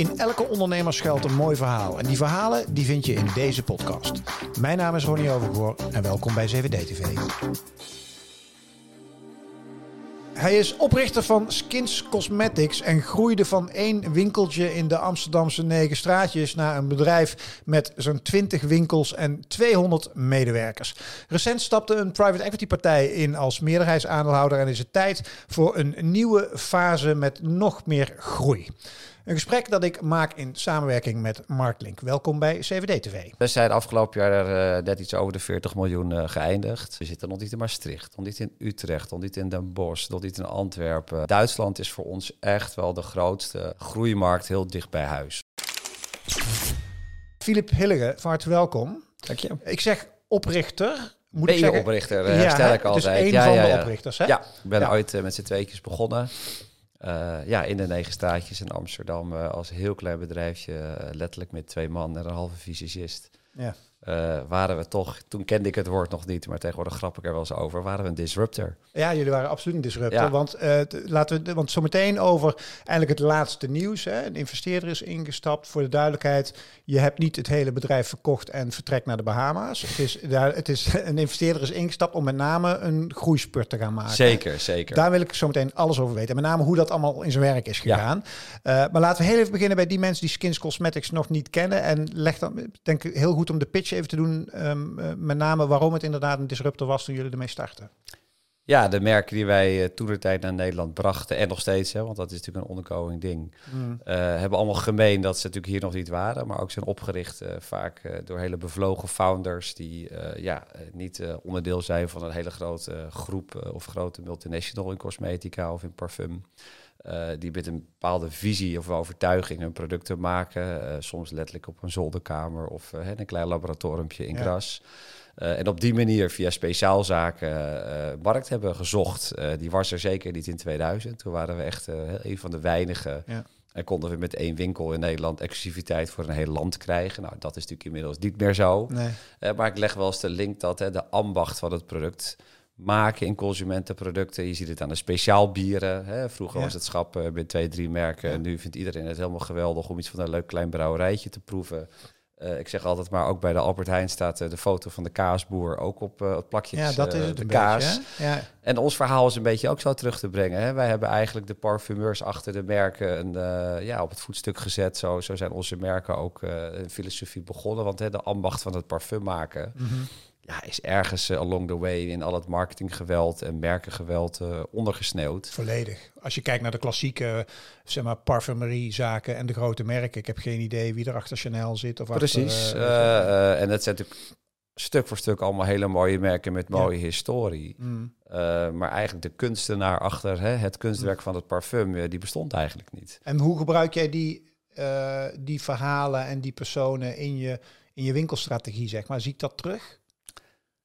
In elke ondernemer schuilt een mooi verhaal. En die verhalen die vind je in deze podcast. Mijn naam is Ronnie Overgoor en welkom bij 7D TV. Hij is oprichter van Skins Cosmetics en groeide van één winkeltje in de Amsterdamse negen straatjes naar een bedrijf met zo'n 20 winkels en 200 medewerkers. Recent stapte een private equity partij in als meerderheidsaandeelhouder en is het tijd voor een nieuwe fase met nog meer groei. Een gesprek dat ik maak in samenwerking met Marklink. Welkom bij CVD TV. We zijn afgelopen jaar uh, net iets over de 40 miljoen uh, geëindigd. We zitten nog niet in Maastricht, nog niet in Utrecht, nog niet in Den Bosch, nog niet in Antwerpen. Duitsland is voor ons echt wel de grootste groeimarkt heel dicht bij huis. Filip Hillige, van harte welkom. Dank je. Ik zeg oprichter. Moet ben ik zeggen? oprichter, uh, ja, stel ik dus altijd. Dus ja, van ja, de oprichters, hè? Ja, ik ben ooit met z'n tweetjes begonnen. Uh, ja, in de negen straatjes in Amsterdam uh, als heel klein bedrijfje, uh, letterlijk met twee man en een halve visagist. Ja. Waren we toch, toen kende ik het woord nog niet, maar tegenwoordig grap ik er wel eens over, waren we een disruptor. Ja, jullie waren absoluut een disruptor. Ja. Want, laten we, want zometeen over eigenlijk het laatste nieuws. Hè. Een investeerder is ingestapt. Voor de duidelijkheid, je hebt niet het hele bedrijf verkocht en vertrekt naar de Bahama's. Het is, daar, het is, een investeerder is ingestapt om met name een groeispurt te gaan maken. Zeker, zeker. Daar wil ik zo meteen alles over weten. En met name hoe dat allemaal in zijn werk is gegaan. Ja. Uh, maar laten we heel even beginnen bij die mensen die Skins Cosmetics nog niet kennen. En leg dan, denk ik, heel goed om de pitch even te doen. Um, uh, met name waarom het inderdaad een disruptor was toen jullie ermee starten. Ja, de merken die wij uh, toen de tijd naar Nederland brachten, en nog steeds, hè, want dat is natuurlijk een ongoing ding, mm. uh, hebben allemaal gemeen dat ze natuurlijk hier nog niet waren, maar ook zijn opgericht uh, vaak door hele bevlogen founders die ja, niet onderdeel zijn van een hele grote groep of grote multinational in cosmetica of in parfum. Die met een bepaalde visie of overtuiging hun producten maken. soms letterlijk op een zolderkamer of een klein laboratoriumpje in Gras. Ja. En op die manier via speciaalzaken markt hebben gezocht. Die was er zeker niet in 2000. Toen waren we echt een van de weinigen. Ja. En konden we met één winkel in Nederland exclusiviteit voor een heel land krijgen. Nou, dat is natuurlijk inmiddels niet meer zo. Nee. maar ik leg wel eens de link dat hè, de ambacht van het product maken in consumentenproducten. Je ziet het aan de speciaalbieren. Hè. Vroeger ja. was het schap met twee, drie merken. Ja. En nu vindt iedereen het helemaal geweldig om iets van een leuk klein brouwerijtje te proeven. Uh, ik zeg altijd maar, ook bij de Albert Heijn staat uh, de foto van de kaasboer ook op het plakje. Ja, dat is het de kaas. Beetje, ja. En ons verhaal is een beetje ook zo terug te brengen. Hè. Wij hebben eigenlijk de parfumeurs achter de merken een, ja, op het voetstuk gezet. Zo, zo zijn onze merken ook een filosofie begonnen. Want hè, de ambacht van het parfum maken... Mm -hmm ja, is ergens uh, along the way in al het marketinggeweld en merkengeweld uh, ondergesneeuwd. Volledig. Als je kijkt naar de klassieke zeg maar, parfumeriezaken en de grote merken. Ik heb geen idee wie er achter Chanel zit. Of Precies. Achter, uh, en het zijn natuurlijk stuk voor stuk allemaal hele mooie merken met mooie ja. historie. Mm. maar eigenlijk de kunstenaar achter hè, het kunstwerk mm. van het parfum, die bestond eigenlijk niet. En hoe gebruik jij die, die verhalen en die personen in je, in je winkelstrategie, zeg maar? Zie ik dat terug?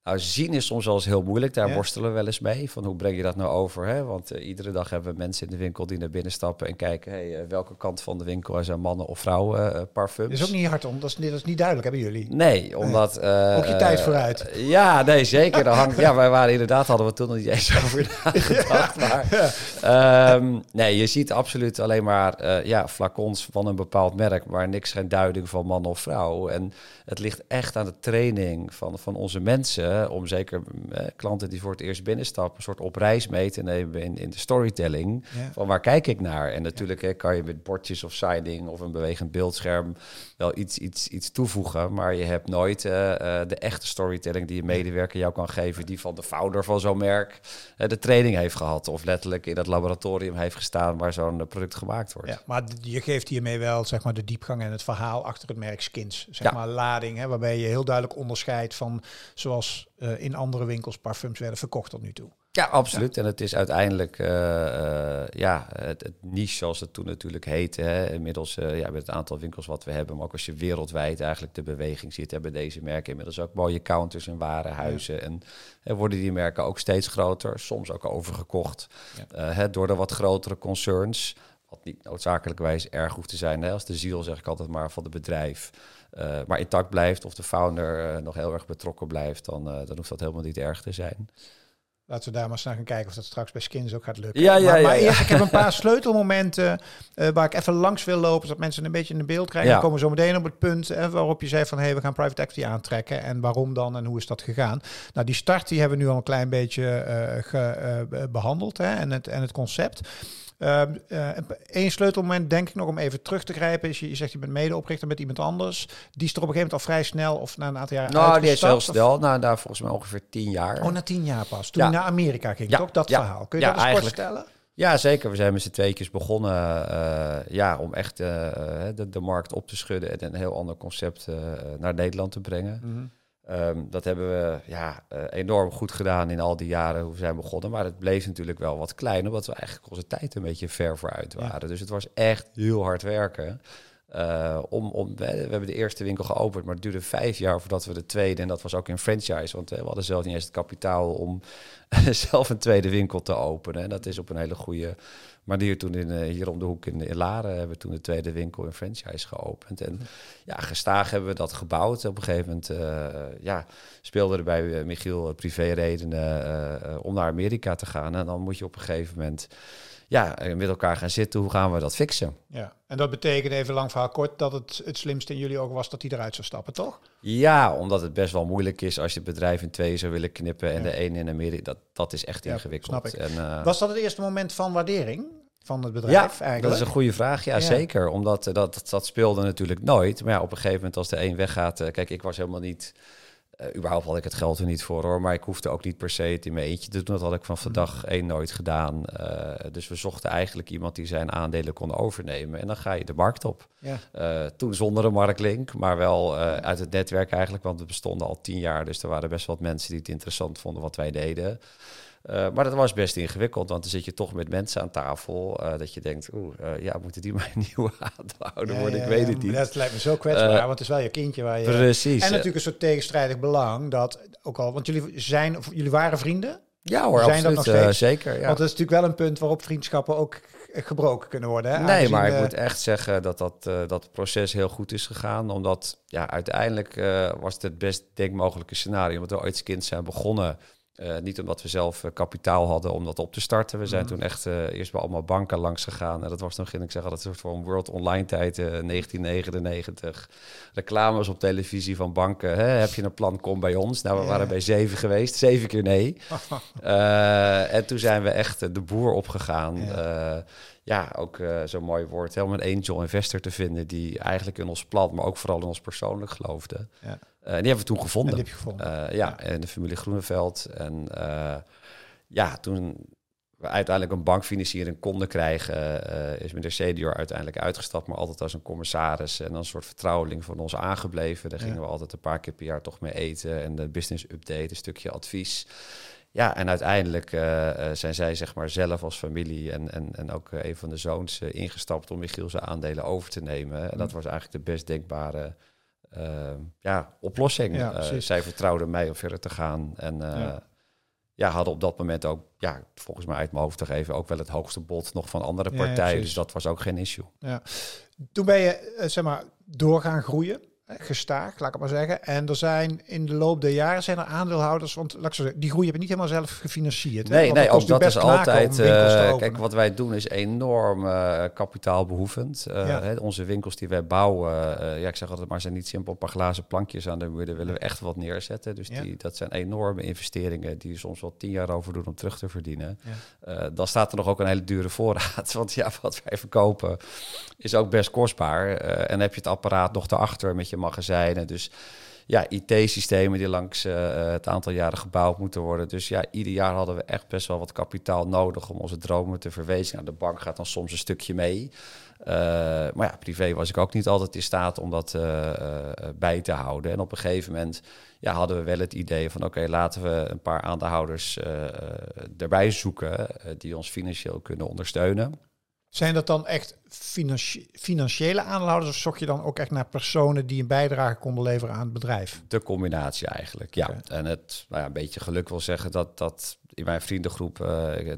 Nou, zien is soms wel eens heel moeilijk. Daar ja. worstelen we wel eens mee. Van hoe breng je dat nou over? Hè? Want uh, iedere dag hebben we mensen in de winkel die naar binnen stappen en kijken... Hey, uh, welke kant van de winkel zijn mannen of vrouwen uh, parfums. Dat is ook niet hard om. Dat is, dat is niet duidelijk, hebben jullie? Nee, omdat... ook je tijd vooruit. ja, nee, zeker. hangt, ja, wij waren inderdaad, hadden we toen nog niet eens over nagedacht. Maar um, nee, je ziet absoluut alleen maar ja, flacons van een bepaald merk... maar niks geen duiding van man of vrouw. En het ligt echt aan de training van, van onze mensen om zeker eh, klanten die voor het eerst binnenstappen, een soort op reis mee te nemen in, in de storytelling. Ja. Van waar kijk ik naar? En natuurlijk hè, kan je met bordjes of siding of een bewegend beeldscherm wel iets, iets, iets toevoegen, maar je hebt nooit uh, uh, de echte storytelling die je medewerker jou kan geven, die van de founder van zo'n merk de training heeft gehad of letterlijk in dat laboratorium heeft gestaan waar zo'n product gemaakt wordt. Ja, maar je geeft hiermee wel zeg maar de diepgang en het verhaal achter het merk Skins, zeg ja. maar lading, hè, waarbij je heel duidelijk onderscheidt van zoals uh, in andere winkels parfums werden verkocht tot nu toe. Ja, absoluut. Ja. En het is uiteindelijk uh, uh, ja, het, het, niche zoals het toen natuurlijk heette. Hè. Inmiddels ja, met het aantal winkels wat we hebben, maar ook als je wereldwijd eigenlijk de beweging ziet, hebben deze merken inmiddels ook mooie counters en warenhuizen. Ja. En worden die merken ook steeds groter, soms ook overgekocht hè, door de wat grotere concerns. Wat niet noodzakelijkwijs erg hoeft te zijn. Hè. Als de ziel, zeg ik altijd maar, van het bedrijf. Uh, maar intact blijft of de founder uh, nog heel erg betrokken blijft, dan, uh, dan hoeft dat helemaal niet erg te zijn. Laten we daar maar eens naar gaan kijken of dat straks bij Skins ook gaat lukken. Ja, ja, maar, ja, maar ja. eerst, ik heb een paar sleutelmomenten eh, waar ik even langs wil lopen, zodat mensen een beetje in beeld krijgen. Dan komen we zo meteen op het punt eh, waarop je zei van, hé, hey, we gaan private equity aantrekken. En waarom dan en hoe is dat gegaan? Nou, die start die hebben we nu al een klein beetje eh, ge- eh, behandeld hè, en, het, en het concept. Eén sleutelmoment denk ik nog om even terug te grijpen. Is je, je zegt je bent medeoprichter met iemand anders. Die is er op een gegeven moment al vrij snel of na een aantal jaar Nou, die is heel snel. Nou, daar volgens mij ongeveer tien jaar. Oh, na tien jaar pas. Toen Ja. je naar Amerika ging, Ja, toch? Dat ja. verhaal. Kun je dat eens kort vertellen? Ja, zeker. We zijn met z'n tweetjes begonnen eh, ja, om echt eh, eh, de, de markt op te schudden en een heel ander concept eh, naar Nederland te brengen. Mhm. Ehm, dat hebben we ja, eh, enorm goed gedaan in al die jaren hoe we zijn begonnen. Maar het bleef natuurlijk wel wat klein, omdat we eigenlijk onze tijd een beetje ver vooruit Ja. waren. Dus het was echt heel hard werken. Eh, om, om, we, we hebben de eerste winkel geopend, maar het duurde vijf jaar voordat we de tweede, en dat was ook in franchise, want eh, we hadden zelf niet eens het kapitaal om zelf een tweede winkel te openen. En dat is op een hele goede manier toen in, eh, hier om de hoek in, in Laren hebben we toen de tweede winkel in franchise geopend. En ja, gestaag hebben we dat gebouwd. Op een gegeven moment eh, ja, speelde er bij eh, Michiel privéredenen om naar Amerika te gaan. En dan moet je op een gegeven moment ja, eh, met elkaar gaan zitten. Hoe gaan we dat fixen? Ja, en dat betekent even lang verhaal kort dat het het slimste in jullie ogen was dat hij eruit zou stappen, toch? Ja, omdat het best wel moeilijk is als je het bedrijf in twee zou willen knippen. En Ja. de ene in Amerika, dat, dat is echt Ja, ingewikkeld. snap ik. En, eh, Was dat het eerste moment van waardering van het bedrijf ja, eigenlijk? dat is een goede vraag. Ja, zeker. Omdat eh, dat, dat, dat speelde natuurlijk nooit. Maar ja, op een gegeven moment als de een weggaat... kijk, ik was helemaal niet... eh, überhaupt had ik het geld er niet voor hoor. Maar ik hoefde ook niet per se het in mijn eentje te doen. Dat had ik van dag één nooit gedaan. Eh, dus we zochten eigenlijk iemand die zijn aandelen kon overnemen. En dan ga je de markt op. Ja. Eh, toen zonder een marktlink, maar wel eh, uit het netwerk eigenlijk. Want we bestonden al tien jaar. Dus er waren best wat mensen die het interessant vonden wat wij deden. Eh, maar dat was best ingewikkeld, want dan zit je toch met mensen aan tafel. eh, dat je denkt, oeh, eh, ja, moeten die mijn nieuwe aandeelhouder Ja, worden? ja, ik weet het niet. Dat lijkt me zo kwetsbaar, want het is wel je kindje waar je... Precies. En natuurlijk een soort tegenstrijdig belang dat ook al, want jullie zijn, of jullie waren vrienden, ja hoor, zijn dat absoluut. nog steeds? zeker, ja. want dat is natuurlijk wel een punt waarop vriendschappen ook gebroken kunnen worden. Hè? Nee, maar ik moet echt zeggen dat dat, dat proces heel goed is gegaan. Omdat ja, uiteindelijk was het het best denkmogelijke scenario. Want we ooit als kind zijn begonnen. Eh, niet omdat we zelf eh, kapitaal hadden om dat op te starten. We zijn Mhm. toen echt eh, eerst bij allemaal banken langs gegaan. En dat was toen, ging ik zeggen, dat soort van World Online tijd, eh, 1999. Reclames op televisie van banken. Hè? Heb je een plan, kom bij ons. Nou, we waren bij zeven geweest. Zeven keer nee. En toen zijn we echt de boer opgegaan. Ja. Ook eh, zo'n mooi woord. Helemaal een angel investor te vinden die eigenlijk in ons plan, maar ook vooral in ons persoonlijk geloofde. Ja. Eh, die hebben we toen en gevonden. die heb je gevonden. Eh, ja, en de familie Groeneveld. En eh, ja, toen we uiteindelijk een bankfinanciering konden krijgen, is meneer Senior uiteindelijk uitgestapt, maar altijd als een commissaris en een soort vertrouweling van ons aangebleven. Daar Ja. gingen we altijd een paar keer per jaar toch mee eten en de business update, een stukje advies. Ja, en uiteindelijk zijn zij zeg maar zelf als familie en, en, en ook een van de zoons ingestapt om Michiel zijn aandelen over te nemen. En dat was eigenlijk de best denkbare ja, oplossing. Ja, Eh, zij vertrouwden mij om verder te gaan. En eh, Ja. ja. hadden op dat moment ook, ja, volgens mij uit mijn hoofd te geven, ook wel het hoogste bod nog van andere Ja, ja, partijen. dus dat was ook geen issue. Toen ben je, eh, zeg maar, door gaan groeien. Gestaag, laat ik het maar zeggen. En er zijn in de loop der jaren zijn er aandeelhouders, want laat ik zo zeggen, die groei heb je niet helemaal zelf gefinancierd. Nee, nee ook dat is altijd. openen. kijk, wat wij doen is enorm eh, kapitaalbehoevend. Eh, Ja. hè, onze winkels die wij bouwen, ja, ik zeg altijd maar, zijn niet simpel een paar glazen plankjes aan de muur. Daar willen we echt wat neerzetten. Dus Ja. die, dat zijn enorme investeringen die soms wel tien jaar over doen om terug te verdienen. Ja. Dan staat er nog ook een hele dure voorraad. Want ja, wat wij verkopen is ook best kostbaar. En heb je het apparaat nog daarachter met je magazijnen. Dus ja, IT-systemen die langs eh, het aantal jaren gebouwd moeten worden. Dus ja, ieder jaar hadden we echt best wel wat kapitaal nodig om onze dromen te verwezenlijken. Nou, de bank gaat dan soms een stukje mee. Eh, maar ja, privé was ik ook niet altijd in staat om dat eh, eh, bij te houden. En op een gegeven moment ja, hadden we wel het idee van... oké, laten we een paar aandeelhouders eh, eh, erbij zoeken... eh, die ons financieel kunnen ondersteunen. Zijn dat dan echt financi- financiële aandeelhouders of zocht je dan ook echt naar personen die een bijdrage konden leveren aan het bedrijf? De combinatie eigenlijk, ja. En het, nou ja, een beetje geluk wil zeggen dat, dat in mijn vriendengroep, eh,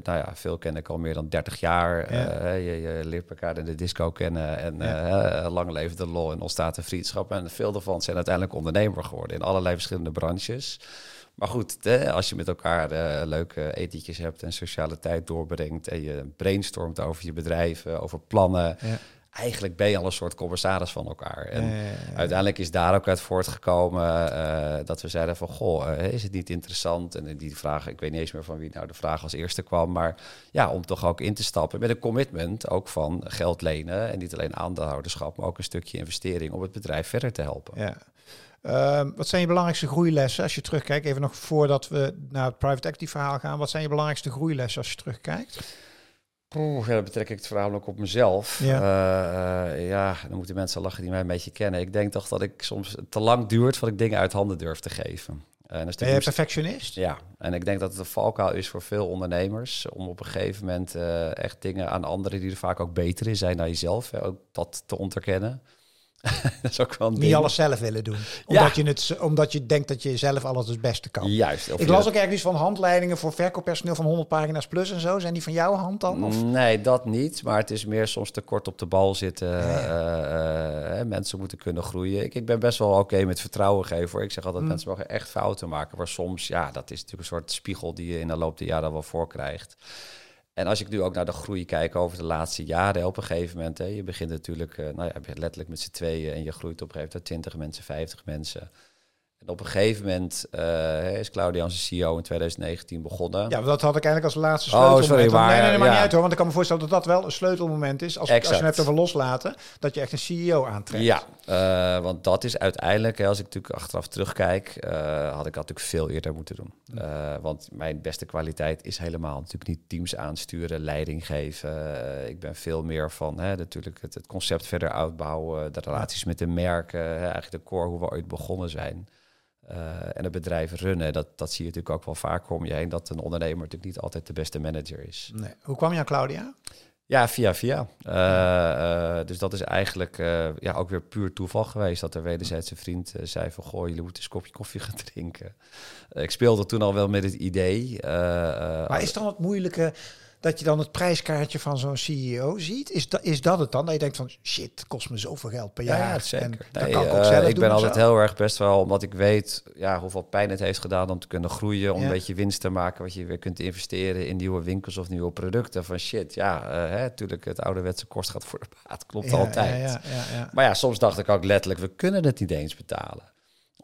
nou ja, veel ken ik al meer dan 30 jaar. Ja. Eh, je, je leert elkaar in de disco kennen en Ja. eh, lang leven de lol en ontstaat een vriendschap. En veel daarvan zijn uiteindelijk ondernemer geworden in allerlei verschillende branches. Maar goed, als je met elkaar uh, leuke etentjes hebt en sociale tijd doorbrengt en je brainstormt over je bedrijven, over plannen. Ja eigenlijk ben je al een soort commissaris van elkaar. En uiteindelijk is daar ook uit voortgekomen uh, dat we zeiden van... goh, uh, is het niet interessant? En die vraag, ik weet niet eens meer van wie nou de vraag als eerste kwam... maar ja, om toch ook in te stappen met een commitment ook van geld lenen... en niet alleen aandeelhouderschap, maar ook een stukje investering... om het bedrijf verder te helpen. Ja. Uh, wat zijn je belangrijkste groeilessen als je terugkijkt? Even nog voordat we naar het private equity verhaal gaan. Wat zijn je belangrijkste groeilessen als je terugkijkt? Ja, dan betrek ik het voornamelijk op mezelf. Ja. Uh, uh, ja, dan moeten mensen lachen die mij een beetje kennen. Ik denk toch dat ik soms te lang duurt voordat ik dingen uit handen durf te geven. Uh, ben je perfectionist? Ja, en ik denk dat het een valkuil is voor veel ondernemers... om op een gegeven moment echt dingen aan anderen... die er vaak ook beter in zijn dan jezelf, hè, ook dat te onderkennen. dat is ook wel Niet alles zelf willen doen. Omdat, je het, omdat je denkt dat je zelf alles het beste kan. Juist. Ik las ook ergens van handleidingen voor verkooppersoneel van 100 pagina's plus en zo. Zijn die van jouw hand dan? Of? Nee, dat niet. Maar het is meer soms te kort op de bal zitten. Uh, uh, mensen moeten kunnen groeien. Ik, ik ben best wel oké met vertrouwen geven. Ik zeg altijd, mm. mensen mogen echt fouten maken. Maar soms, ja, dat is natuurlijk een soort spiegel die je in de loop der jaren wel voor krijgt. En als ik nu ook naar de groei kijk over de laatste jaren, op een gegeven moment, hè, je begint natuurlijk, uh, nou ja, letterlijk met z'n tweeën en je groeit op een gegeven moment 20 mensen, 50 mensen. En op een gegeven moment uh, is Claudia onze CEO in 2019 begonnen. Ja, dat had ik eigenlijk als laatste sleutelmoment. Oh, sorry, maar, nee, nee, nee, maar niet uit hoor. Want ik kan me voorstellen dat dat wel een sleutelmoment is. Als, als je het hebt over loslaten, dat je echt een CEO aantrekt. Ja, uh, want dat is uiteindelijk, hè, als ik natuurlijk achteraf terugkijk, uh, had ik natuurlijk veel eerder moeten doen. want mijn beste kwaliteit is helemaal natuurlijk niet teams aansturen, leiding geven. ik ben veel meer van hè, natuurlijk het, het, concept verder uitbouwen, de relaties met de merken, hè, eigenlijk de core hoe we ooit begonnen zijn. Uh, en het bedrijf runnen, dat, dat zie je natuurlijk ook wel vaak om je heen, dat een ondernemer natuurlijk niet altijd de beste manager is. Nee. Hoe kwam je aan Claudia? Ja, via via. Uh, uh, dus dat is eigenlijk ja, ook weer puur toeval geweest dat er wederzijdse vriend zei van goh, jullie moeten eens een kopje koffie gaan drinken. ik speelde toen al wel met het idee. maar is dan het moeilijke dat je dan het prijskaartje van zo'n CEO ziet. Is, dat is dat het dan? Dat je denkt van shit, kost me zoveel geld per jaar. Ja, zeker. En nee, kan ik ook zelf uh, Ik ben altijd heel erg best wel, omdat ik weet ja, hoeveel pijn het heeft gedaan om te kunnen groeien, om een beetje winst te maken, wat je weer kunt investeren in nieuwe winkels of nieuwe producten. Van shit, ja, uh, hè, natuurlijk het ouderwetse kost gaat voor de baat, klopt altijd. Maar ja, soms dacht ik ook letterlijk, we kunnen het niet eens betalen.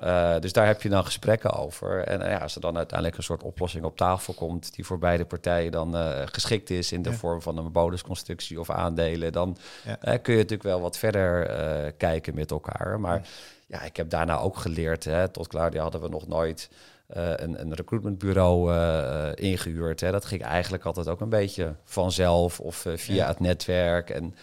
Uh, dus daar heb je dan gesprekken over. En uh, ja, als er dan uiteindelijk een soort oplossing op tafel komt die voor beide partijen dan uh, geschikt is in de vorm van een bonusconstructie of aandelen, dan ja. kun je natuurlijk wel wat verder kijken met elkaar. Maar ja. ik heb daarna ook geleerd, hè, tot Claudia hadden we nog nooit een, een recruitmentbureau ingehuurd. Hè. Dat ging eigenlijk altijd ook een beetje vanzelf of via het netwerk. En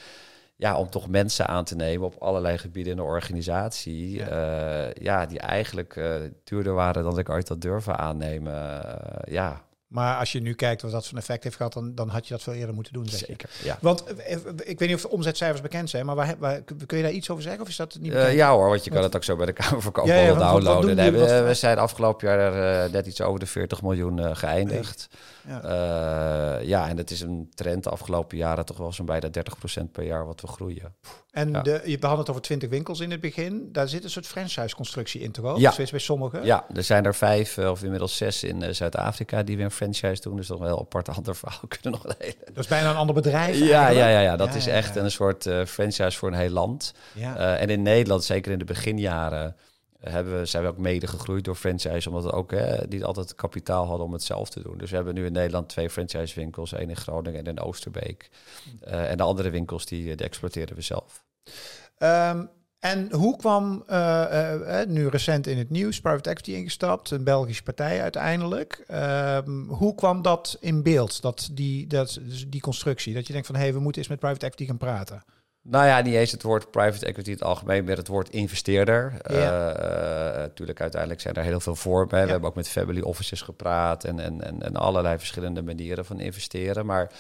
ja, om toch mensen aan te nemen op allerlei gebieden in de organisatie. Ja, uh, ja die eigenlijk uh, duurder waren dan ik ooit had durven aannemen. Uh, ja, maar als je nu kijkt wat dat voor effect heeft gehad, dan, dan had je dat veel eerder moeten doen. Zeg Zeker. Ja. Want eh, ik weet niet of de omzetcijfers bekend zijn, maar waar, waar, kun je daar iets over zeggen? Of is dat niet uh, ja hoor, want je kan het ook zo bij de Kamer van ja, ja, downloaden. Nee, we, we, zijn afgelopen jaar uh, net iets over de 40 miljoen uh, geëindigd. Ja. ja, en het is een trend de afgelopen jaren toch wel zo'n bijna 30% per jaar wat we groeien. En de, je behandelt over 20 winkels in het begin. Daar zit een soort franchise-constructie in, toch? Ja. bij sommigen? Ja, er zijn er vijf of inmiddels zes in Zuid-Afrika die weer franchise doen. Dus toch wel een apart ander verhaal kunnen nog hele... Dat is bijna een ander bedrijf Ja, ja, ja, ja, dat is echt een soort uh, franchise voor een heel land. Uh, en in Nederland, zeker in de beginjaren, hebben we, zijn we ook mede gegroeid door franchise. Omdat we ook hè, niet altijd het kapitaal hadden om het zelf te doen. Dus we hebben nu in Nederland twee franchise winkels. één in Groningen en in Oosterbeek. Uh, en de andere winkels, die, die exploiteren we zelf. Um, en hoe kwam, uh, nu recent in het nieuws, private equity ingestapt, een Belgische partij uiteindelijk. Ehm, hoe kwam dat in beeld, dat die, dat, dus die constructie? Dat je denkt van, hé, hey, we moeten eens met private equity gaan praten. Nou ja, niet eens het woord private equity in het algemeen, maar het woord investeerder. Natuurlijk, uiteindelijk zijn er heel veel vormen. We hebben ook met family offices gepraat en, en, en, en allerlei verschillende manieren van investeren. Maar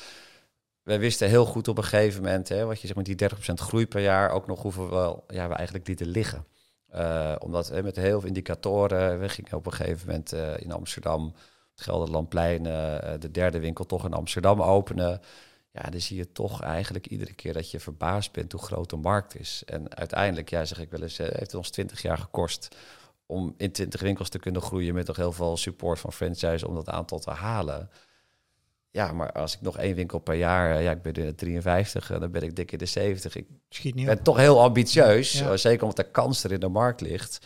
wij wisten heel goed op een gegeven moment, hè, wat je zegt met die 30% groei per jaar, ook nog hoeveel we, ja, we eigenlijk lieten liggen. Uh, omdat hè, met heel veel indicatoren, we gingen op een gegeven moment uh, in Amsterdam, het Gelderlandplein, uh, de derde winkel toch in Amsterdam openen. Ja, dan zie je toch eigenlijk iedere keer dat je verbaasd bent hoe groot de markt is. En uiteindelijk, ja, zeg ik wel eens, heeft het ons 20 jaar gekost om in 20 winkels te kunnen groeien met nog heel veel support van franchise om dat aantal te halen. Ja, maar als ik nog één winkel per jaar, eh, ja, ik ben de 53, dan ben ik dik in de 70. Ik Schiet niet ben op. toch heel ambitieus, Ja. eh, zeker omdat de kans er in de markt ligt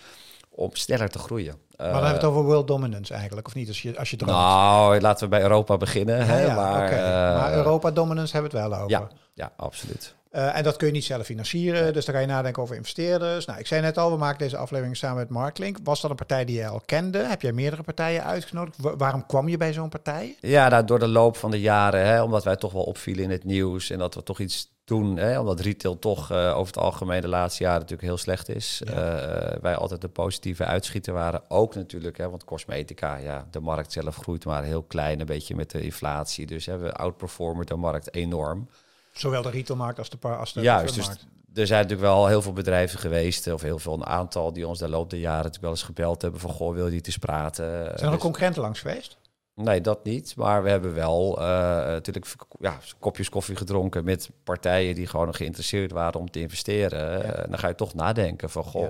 om sneller te groeien. Maar dan hebben we het over world dominance eigenlijk, of niet? Als je, als je droomt. Nou, laten we bij Europa beginnen. Ja, Hè? ja, maar, eh, maar Europa dominance hebben we het wel over. Ja, ja, absoluut. Eh, en dat kun je niet zelf financieren, dus dan ga je nadenken over investeerders. Nou, ik zei net al, we maken deze aflevering samen met Marklink. Was dat een partij die je al kende? Heb jij meerdere partijen uitgenodigd? Wa- waarom kwam je bij zo'n partij? Ja, nou, door de loop van de jaren, hè, omdat wij toch wel opvielen in het nieuws en dat we toch iets doen, hè, omdat retail toch eh, over het algemeen de laatste jaren natuurlijk heel slecht is. Ja. Eh, wij altijd de positieve uitschieter waren, ook natuurlijk, hè, want cosmetica, ja, de markt zelf groeit maar heel klein, een beetje met de inflatie. Dus hè, we outperformen de markt enorm. Zowel de retailmarkt als de, par- als de Juist, dus er zijn natuurlijk wel heel veel bedrijven geweest, of heel veel een aantal, die ons de loop der jaren natuurlijk wel eens gebeld hebben van, goh, wil je niet eens praten? Zijn er Dus- ook concurrenten langs geweest? Nee, dat niet. Maar we hebben wel eh, natuurlijk ja, kopjes koffie gedronken met partijen die gewoon geïnteresseerd waren om te investeren. Eh, dan ga je toch nadenken van, goh,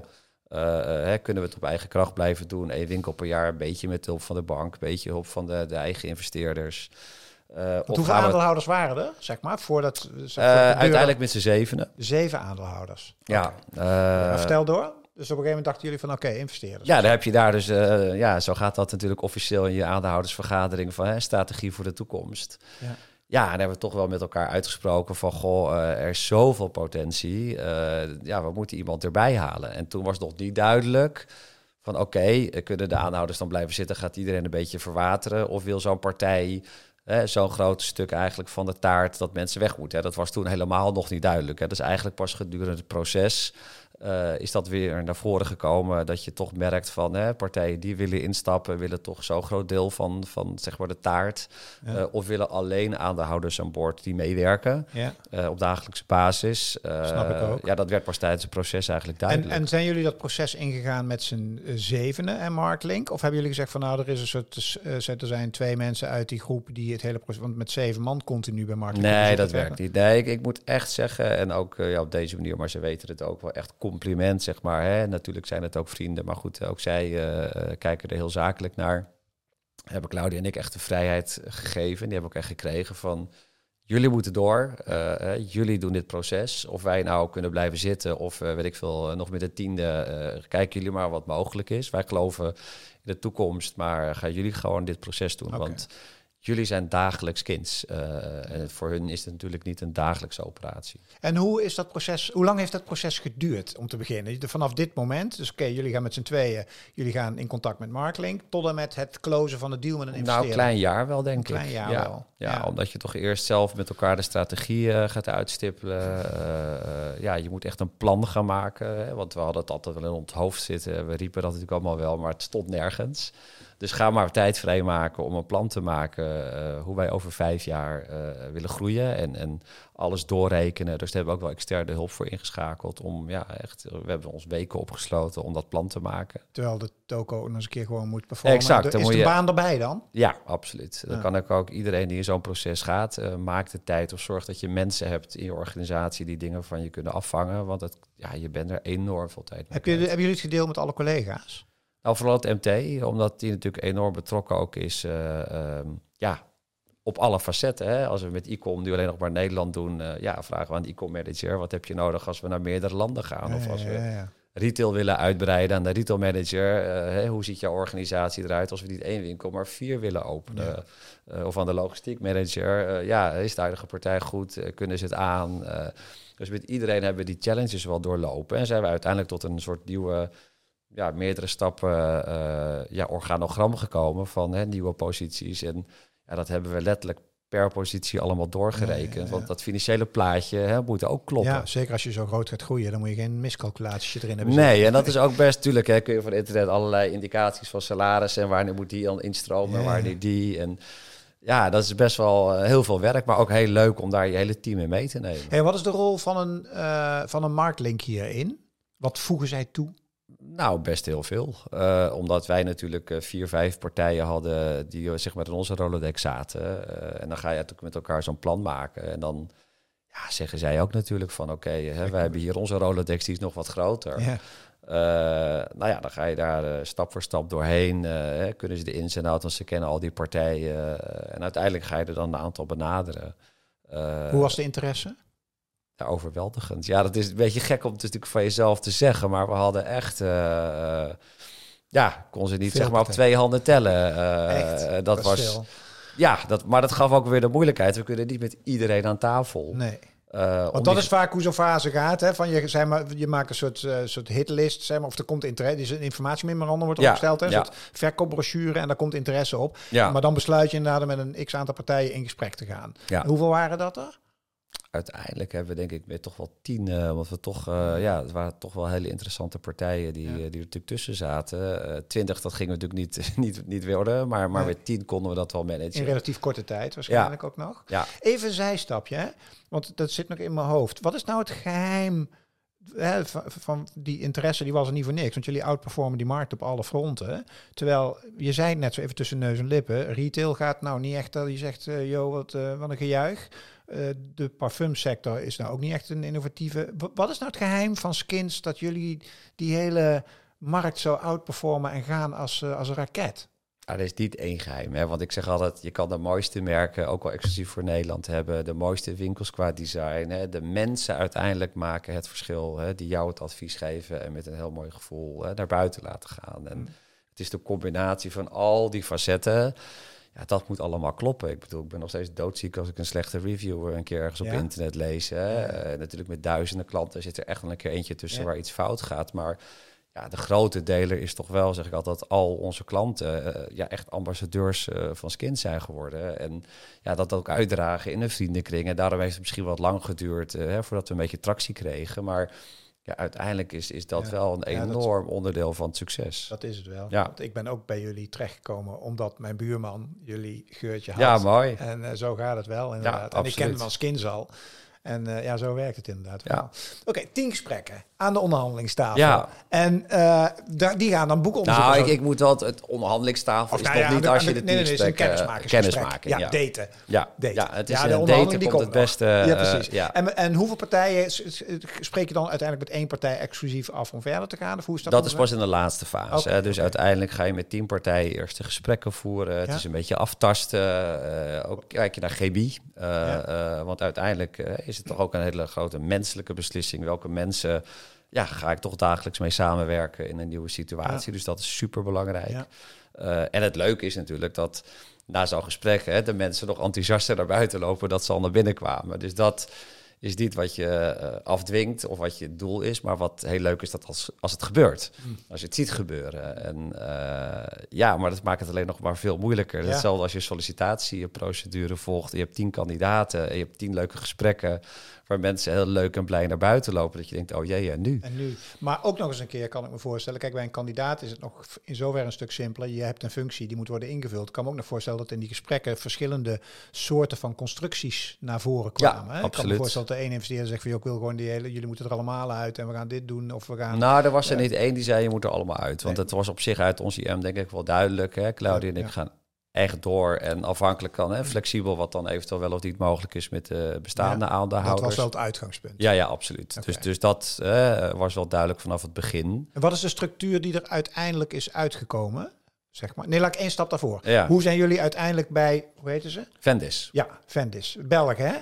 eh, hè, kunnen we het op eigen kracht blijven doen? Eén winkel per jaar, een beetje met hulp van de bank, een beetje hulp van de, de eigen investeerders. Of hoeveel we- aandeelhouders waren er, zeg maar, voordat... zeg, Eh, uiteindelijk met z'n zevenen. Zeven aandeelhouders. Ja, Oké. eh, Ja, vertel door. Dus op een gegeven moment dachten jullie van, oké, investeerders. Ja, daar heb je daar dus, ja, zo gaat dat natuurlijk officieel in je aandeelhoudersvergadering van hè, strategie voor de toekomst. Ja. Ja, en hebben we toch wel met elkaar uitgesproken van, goh, er is zoveel potentie. ja, we moeten iemand erbij halen. En toen was nog niet duidelijk van, oké, kunnen de aanhouders dan blijven zitten? Gaat iedereen een beetje verwateren? Of wil zo'n partij zo'n groot stuk eigenlijk van de taart dat mensen weg moeten? Dat was toen helemaal nog niet duidelijk. Hè? Dus eigenlijk pas gedurende het proces eh, is dat weer naar voren gekomen dat je toch merkt van hè, partijen die willen instappen, willen toch zo'n groot deel van, van zeg maar de taart. Ja. eh, of willen alleen aandeelhouders aan boord die meewerken Ja. eh, op dagelijkse basis. Snap ik ook. Ja, dat werd pas tijdens het proces eigenlijk En, duidelijk. en zijn jullie dat proces ingegaan met z'n zevenen en Mark Link? Of hebben jullie gezegd van nou, er is een soort, er zijn twee mensen uit die groep die het hele proces, want met zeven man continu bij Mark Link. Nee, dat werkt niet. Nee, ik, ik moet echt zeggen, en ook ja, op deze manier, maar ze weten het ook wel echt compliment, zeg maar. Hè. Natuurlijk zijn het ook vrienden, maar goed, ook zij eh, eh, kijken er heel zakelijk naar. Hebben Claudia en ik echt de vrijheid gegeven. Die hebben ook echt gekregen van, jullie moeten door, eh, jullie doen dit proces. Of wij nou kunnen blijven zitten of eh, weet ik veel, nog met een tiende, kijken jullie maar wat mogelijk is. Wij geloven in de toekomst, maar gaan jullie gewoon dit proces doen. Want jullie zijn dagelijks kinds. Eh, en voor hun is het natuurlijk niet een dagelijkse operatie. En hoe is dat proces, hoe lang heeft dat proces geduurd om te beginnen? Vanaf dit moment, dus oké, jullie gaan met z'n tweeën, jullie gaan in contact met Mark Link, tot en met het closen van de deal met een Nou, investeerder. een klein jaar wel, denk Een klein ik. jaar ja. wel. Ja, Ja. omdat je toch eerst zelf met elkaar de strategie eh, gaat uitstippelen. Eh, ja, je moet echt een plan gaan maken. Hè, want we hadden het altijd wel in ons hoofd zitten. We riepen dat natuurlijk allemaal wel, maar het stond nergens. Dus ga maar tijd vrijmaken om een plan te maken eh, hoe wij over vijf jaar eh, willen groeien en, en alles doorrekenen. Dus daar hebben we ook wel externe hulp voor ingeschakeld om ja, echt, we hebben ons weken opgesloten om dat plan te maken. Terwijl de toko nog eens een keer gewoon moet performen. Exact, dan Is moet de je- baan erbij dan? Ja, absoluut. Dan kan ik ook iedereen die in zo'n proces gaat, eh maak de tijd of zorg dat je mensen hebt in je organisatie die dingen van je kunnen afvangen. Want het, ja, je bent er enorm veel tijd mee. Heb je, hebben jullie het gedeeld met alle collega's? Nou, vooral het MT, omdat die natuurlijk enorm betrokken ook is. eh, ehm, ja, op alle facetten. Hè? Als we met e-com nu alleen nog maar Nederland doen, eh, ja, vragen we aan de e-com manager: wat heb je nodig als we naar meerdere landen gaan? of als we retail willen uitbreiden aan de retail manager. eh, hoe ziet jouw organisatie eruit als we niet één winkel, maar vier willen openen? Of aan de logistiek manager. ja, is de huidige partij goed? Kunnen ze het aan? Dus met iedereen hebben we die challenges wel doorlopen. En zijn we uiteindelijk tot een soort nieuwe, ja, meerdere stappen eh, ja, organogram gekomen van hè, nieuwe posities. En ja, dat hebben we letterlijk per positie allemaal doorgerekend. Ja, ja, ja. Want dat financiële plaatje hè, moet ook kloppen. Ja, zeker als je zo groot gaat groeien, dan moet je geen miscalculaties erin hebben. Nee, en dat is ook best, tuurlijk, hè, kun je van internet allerlei indicaties van salaris en wanneer moet die dan instromen, Ja. wanneer die. En ja, dat is best wel eh, heel veel werk, maar ook heel leuk om daar je hele team in mee te nemen. Hey, wat is de rol van een, eh van een marktlink hierin? Wat voegen zij toe? Nou, best heel veel. Eh, omdat wij natuurlijk eh, vier, vijf partijen hadden die eh, zeg maar in onze Rolodex zaten. En dan ga je natuurlijk met elkaar zo'n plan maken. En dan ja, zeggen zij ook natuurlijk van oké, hè, wij hebben hier onze Rolodex, die is nog wat groter. Ja. nou ja, dan ga je daar stap voor stap doorheen. Hè, kunnen ze de ins en outs, want ze kennen al die partijen. en uiteindelijk ga je er dan een aantal benaderen. Hoe was de interesse? Ja, overweldigend. Ja, dat is een beetje gek om het natuurlijk van jezelf te zeggen, maar we hadden echt ja, kon ze niet zeg maar op twee handen tellen. Uh, dat, was. Ja, dat, maar dat gaf ook weer de moeilijkheid. We kunnen niet met iedereen aan tafel. Nee. Uh, Want dat is vaak hoe zo'n fase gaat. Hè? Van je, zeg maar, je maakt een soort, uh, soort hitlist, zeg maar, of er komt interesse. Dus een informatiememorandum wordt opgesteld. Hè? Een ja. soort verkoopbrochure en daar komt interesse op. Ja. Maar dan besluit je inderdaad met een x aantal partijen in gesprek te gaan. Ja. Hoeveel waren dat er? Uiteindelijk hebben we denk ik weer toch wel tien, uh, want we toch, uh, ja, het waren toch wel hele interessante partijen die, die er natuurlijk tussen zaten. Uh, twintig, dat gingen we natuurlijk niet, niet, niet worden, maar, maar met tien konden we dat wel managen. In relatief korte tijd waarschijnlijk ook nog. Ja. Even een zijstapje, hè? want dat zit nog in mijn hoofd. Wat is nou het geheim hè, van, van, die interesse? Die was er niet voor niks, want jullie outperformen die markt op alle fronten. Terwijl, je zei net zo even tussen neus en lippen, retail gaat nou niet echt dat je zegt, joh, wat, wat een gejuich. Uh, de parfumsector is nou ook niet echt een innovatieve. wat is nou het geheim van Skins dat jullie die hele markt zo outperformen en gaan als, uh, als een raket? Dat is niet één geheim, hè? want ik zeg altijd, je kan de mooiste merken, ook wel exclusief voor Nederland hebben, de mooiste winkels qua design. Hè? De mensen uiteindelijk maken het verschil, hè? die jou het advies geven en met een heel mooi gevoel hè, naar buiten laten gaan. En mm. het is de combinatie van al die facetten ja, dat moet allemaal kloppen. Ik bedoel, ik ben nog steeds doodziek als ik een slechte review een keer ergens op internet lees. Hè. Eh, natuurlijk met duizenden klanten zit er echt wel een keer eentje tussen waar iets fout gaat. Maar ja, de grote deler is toch wel, zeg ik altijd, al onze klanten uh, ja, echt ambassadeurs uh, van Skin zijn geworden. En ja, dat ook uitdragen in een vriendenkring. En daarom heeft het misschien wat lang geduurd hè, voordat we een beetje tractie kregen. Maar ja, uiteindelijk is, is dat wel een enorm onderdeel van het succes. Dat is het wel. Ja. Want ik ben ook bij jullie terechtgekomen omdat mijn buurman jullie geurtje had. Ja, mooi. En uh, zo gaat het wel inderdaad. En ik ken hem als skins al. En uh, ja, zo werkt het inderdaad. Oké, tien gesprekken aan de onderhandelingstafel. Ja. En uh, die gaan dan boeken onderzoeken. Nou, ik, ik moet wel het onderhandelingstafel of, is nou, nog ja, niet als je de, de nee, nee, nee, kennismaken. kennismaken. Ja, daten. Ja, daten. ja het is ja, de komt het beste. Ja, precies. ja. En, en hoeveel partijen spreek je dan uiteindelijk met één partij exclusief af om verder te gaan? Of hoe is dat? Dat is pas in de laatste fase. Okay, dus uiteindelijk ga je met tien partijen eerste gesprekken voeren. Het is een beetje aftasten. ook kijk je naar chemie. want uiteindelijk is het toch ook een hele grote menselijke beslissing. Welke mensen ja, ga ik toch dagelijks mee samenwerken in een nieuwe situatie. Dus dat is super belangrijk. Eh, en het leuke is natuurlijk dat na zo'n gesprek hè, de mensen nog enthousiaster naar buiten lopen dat ze al naar binnen kwamen. Dus dat is niet wat je uh, afdwingt of wat je doel is, maar wat heel leuk is dat als, als het gebeurt. Hmm. Als je het ziet gebeuren. En uh, ja, maar dat maakt het alleen nog maar veel moeilijker. Ja. Hetzelfde als je sollicitatieprocedure volgt. Je hebt tien kandidaten, en je hebt tien leuke gesprekken waar mensen heel leuk en blij naar buiten lopen. Dat je denkt, oh jee, en nu? En nu. Maar ook nog eens een keer kan ik me voorstellen. Kijk, bij een kandidaat is het nog in zoverre een stuk simpeler. Je hebt een functie die moet worden ingevuld. Ik kan me ook nog voorstellen dat in die gesprekken verschillende soorten van constructies naar voren kwamen. Ja, hè? Ik kan me voorstellen de ene investeerder zegt van, ik wil gewoon die hele, jullie moeten er allemaal uit en we gaan dit doen of we gaan. Nou, er was er niet één die zei je moet er allemaal uit. Want het was op zich uit ons IM denk ik wel duidelijk. Hè? Claudia en ik gaan echt door en afhankelijk kan, hè, flexibel, wat dan eventueel wel of niet mogelijk is met de bestaande ja, aandeelhouders. Dat was wel het uitgangspunt. Ja, ja, absoluut. Dus, dus dat uh, was wel duidelijk vanaf het begin. En wat is de structuur die er uiteindelijk is uitgekomen? Zeg maar. Nee, laat ik één stap daarvoor. Ja. Hoe zijn jullie uiteindelijk bij, hoe heten ze? Vendis. Ja, Vendis. Belg, hè?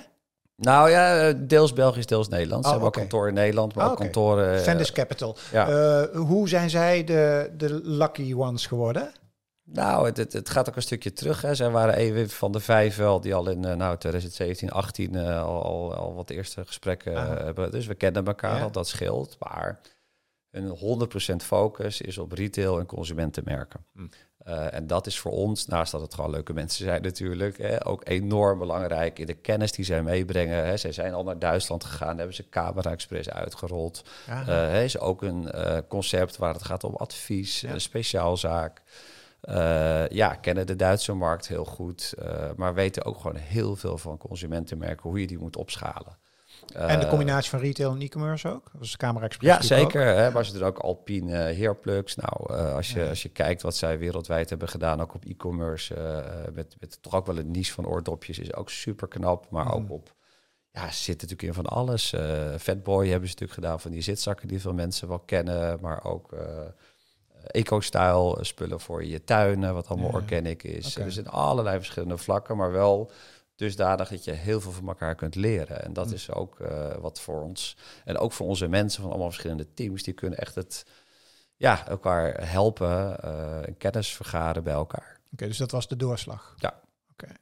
Nou ja, eh, deels Belgisch, deels Nederlands. Oh, Ze hebben ook kantoor in Nederland, maar oh, ook kantoren... Vendis Capital. Ja. Uh, hoe zijn zij de, de lucky ones geworden? Nou, het, het, het, gaat ook een stukje terug. Hè. Zij waren even van de vijf wel die al in nou, 2017, 18 uh, al, al, al, wat eerste gesprekken uh, hebben. Dus we kennen elkaar al, dat scheelt. Maar een 100% focus is op retail en consumentenmerken. Hm. Uh, en dat is voor ons, naast dat het gewoon leuke mensen zijn natuurlijk, hè, ook enorm belangrijk in de kennis die zij meebrengen. Hè. Zij zijn al naar Duitsland gegaan, hebben ze Camera Express uitgerold. Uh, is ook een concept waar het gaat om advies, ja. een speciaalzaak. Ja, kennen de Duitse markt heel goed, maar weten ook gewoon heel veel van consumentenmerken, hoe je die moet opschalen. En de eh, combinatie van retail en e-commerce ook? Dat is Camera Express. Ja, zeker. Hè, maar ze doen ook Alpine Heerplugs. Nou, als, je, als je kijkt wat zij wereldwijd hebben gedaan, ook op e-commerce, met, met toch ook wel een niche van oordopjes, is ook super knap. Maar ook mm. op ja, ze zitten natuurlijk in van alles. Uh, Fatboy hebben ze natuurlijk gedaan van die zitzakken die veel mensen wel kennen, maar ook uh, eco-style spullen voor je tuinen, wat allemaal organic is. Okay. Dus in allerlei verschillende vlakken, maar wel dusdanig dat je heel veel van elkaar kunt leren. En dat is ook wat voor ons en ook voor onze mensen van allemaal verschillende teams, die kunnen echt het ja, elkaar helpen en kennis vergaren bij elkaar. Oké, dus dat was de doorslag. Ja. Oké.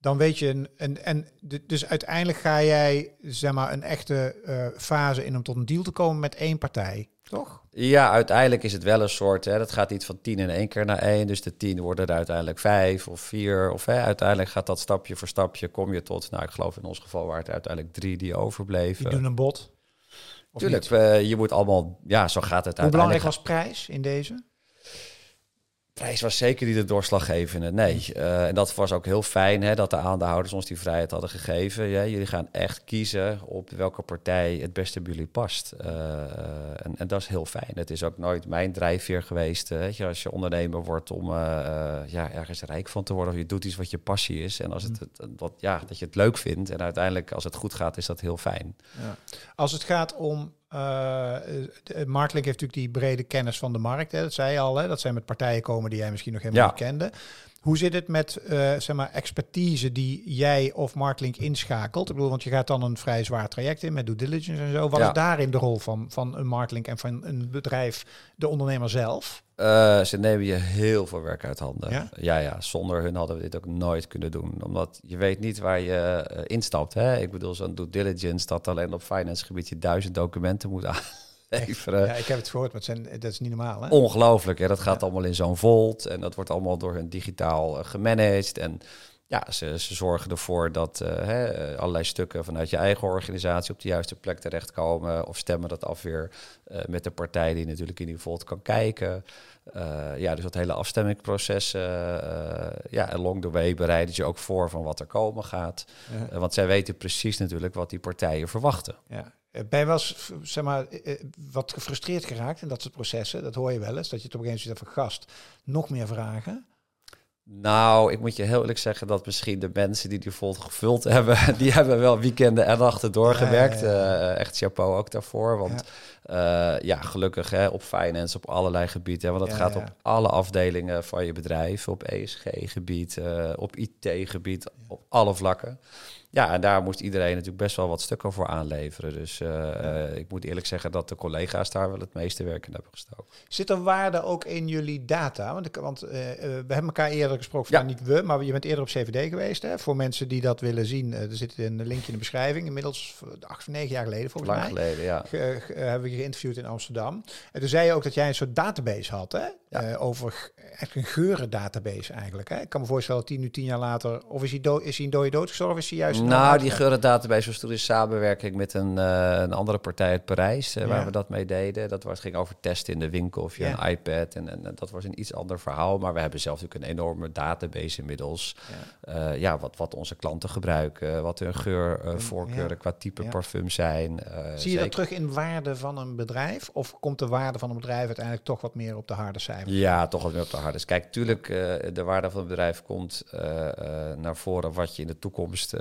Dan weet je, een, en, en dus uiteindelijk ga jij zeg maar een echte uh, fase in om tot een deal te komen met één partij, toch? Ja, uiteindelijk is het wel een soort, hè, dat gaat niet van tien in één keer naar één. Dus de tien worden er uiteindelijk vijf of vier. Of hè, uiteindelijk gaat dat stapje voor stapje, kom je tot, nou ik geloof in ons geval waren het uiteindelijk drie die overbleven. Die doen een bod. Tuurlijk, uh, je moet allemaal, ja, zo gaat het Hoe belangrijk was prijs in deze? Prijs was zeker niet de doorslaggevende. Nee, uh, en dat was ook heel fijn hè, dat de aandeelhouders ons die vrijheid hadden gegeven. Ja, jullie gaan echt kiezen op welke partij het beste bij jullie past. Uh, en, en, dat is heel fijn. Het is ook nooit mijn drijfveer geweest. Uh, weet je, als je ondernemer wordt om ja, ergens rijk van te worden. Of je doet iets wat je passie is. En als het, het, wat, ja, dat je het leuk vindt. En uiteindelijk als het goed gaat, is dat heel fijn. Ja. Als het gaat om uh, heeft natuurlijk die brede kennis van de markt. Hè, dat zei je al, hè, dat zijn met partijen komen die jij misschien nog helemaal niet kende. Hoe zit het met uh, zeg maar expertise die jij of Marklink inschakelt? Ik bedoel, want je gaat dan een vrij zwaar traject in met due diligence en zo. Wat is daarin de rol van, van een Marklink en van een bedrijf, de ondernemer zelf? Uh, ze nemen je heel veel werk uit handen. Ja? ja? ja, Zonder hun hadden we dit ook nooit kunnen doen. Omdat je weet niet waar je uh, instapt. Hè? Ik bedoel, zo'n due diligence dat alleen op finance gebied je duizend documenten moet Ja, ik heb het gehoord, maar het zijn, dat is niet normaal. Hè? Ongelooflijk. Hè? Dat gaat allemaal in zo'n volt. En dat wordt allemaal door hun digitaal uh, gemanaged. En ja, ze, ze zorgen ervoor dat uh, hè, allerlei stukken vanuit je eigen organisatie op de juiste plek terechtkomen. Of stemmen dat af weer uh, met de partij die natuurlijk in die volt kan kijken. Uh, ja, dus dat hele afstemmingsproces, ja, along the way bereiden je ook voor van wat er komen gaat. Ja. want zij weten precies natuurlijk wat die partijen verwachten. Ja. Ben je wel eens, zeg maar, wat gefrustreerd geraakt in dat soort processen? Dat hoor je wel eens, dat je het op een gegeven moment van gast nog meer vragen. Nou, ik moet je heel eerlijk zeggen dat misschien de mensen die die vol gevuld hebben, die hebben wel weekenden en nachten doorgewerkt. Ja, ja, ja. Uh, echt chapeau ook daarvoor. Want ja, uh, ja gelukkig hè, op finance, op allerlei gebieden. Want dat gaat op alle afdelingen van je bedrijf. Op ESG-gebied, uh, op IT-gebied, op alle vlakken. Ja, en daar moest iedereen natuurlijk best wel wat stukken voor aanleveren. Dus uh, ja. uh, ik moet eerlijk zeggen dat de collega's daar wel het meeste werk in hebben gestoken. Zit er waarde ook in jullie data? Want, ik, want uh, we hebben elkaar eerder gesproken, ja. niet we, maar je bent eerder op CVD geweest. Hè? Voor mensen die dat willen zien, er zit een linkje in de beschrijving. Inmiddels acht, negen jaar geleden volgens Lang mij. geleden, ja. Ge, ge, hebben we geïnterviewd in Amsterdam. En toen zei je ook dat jij een soort database had, hè? Ja. over echt een geuren database eigenlijk. Hè? Ik kan me voorstellen dat die nu tien jaar later, of is hij, dood, is hij een dode dood gestorven, is hij juist nou, die geuren database was toen in samenwerking met een, uh, een andere partij uit Parijs, uh, ja. waar we dat mee deden. Dat was, ging over testen in de winkel via ja. een iPad. En, en, dat was een iets ander verhaal. Maar we hebben zelf natuurlijk een enorme database inmiddels. Ja, uh, ja wat, wat onze klanten gebruiken, wat hun geurvoorkeuren qua type parfum zijn. Zie je dat terug in waarde van een bedrijf? Of komt de waarde van een bedrijf uiteindelijk toch wat meer op de harde cijfers? Ja, toch wat meer op de harde. Kijk, tuurlijk, de waarde van het bedrijf komt naar voren wat je in de toekomst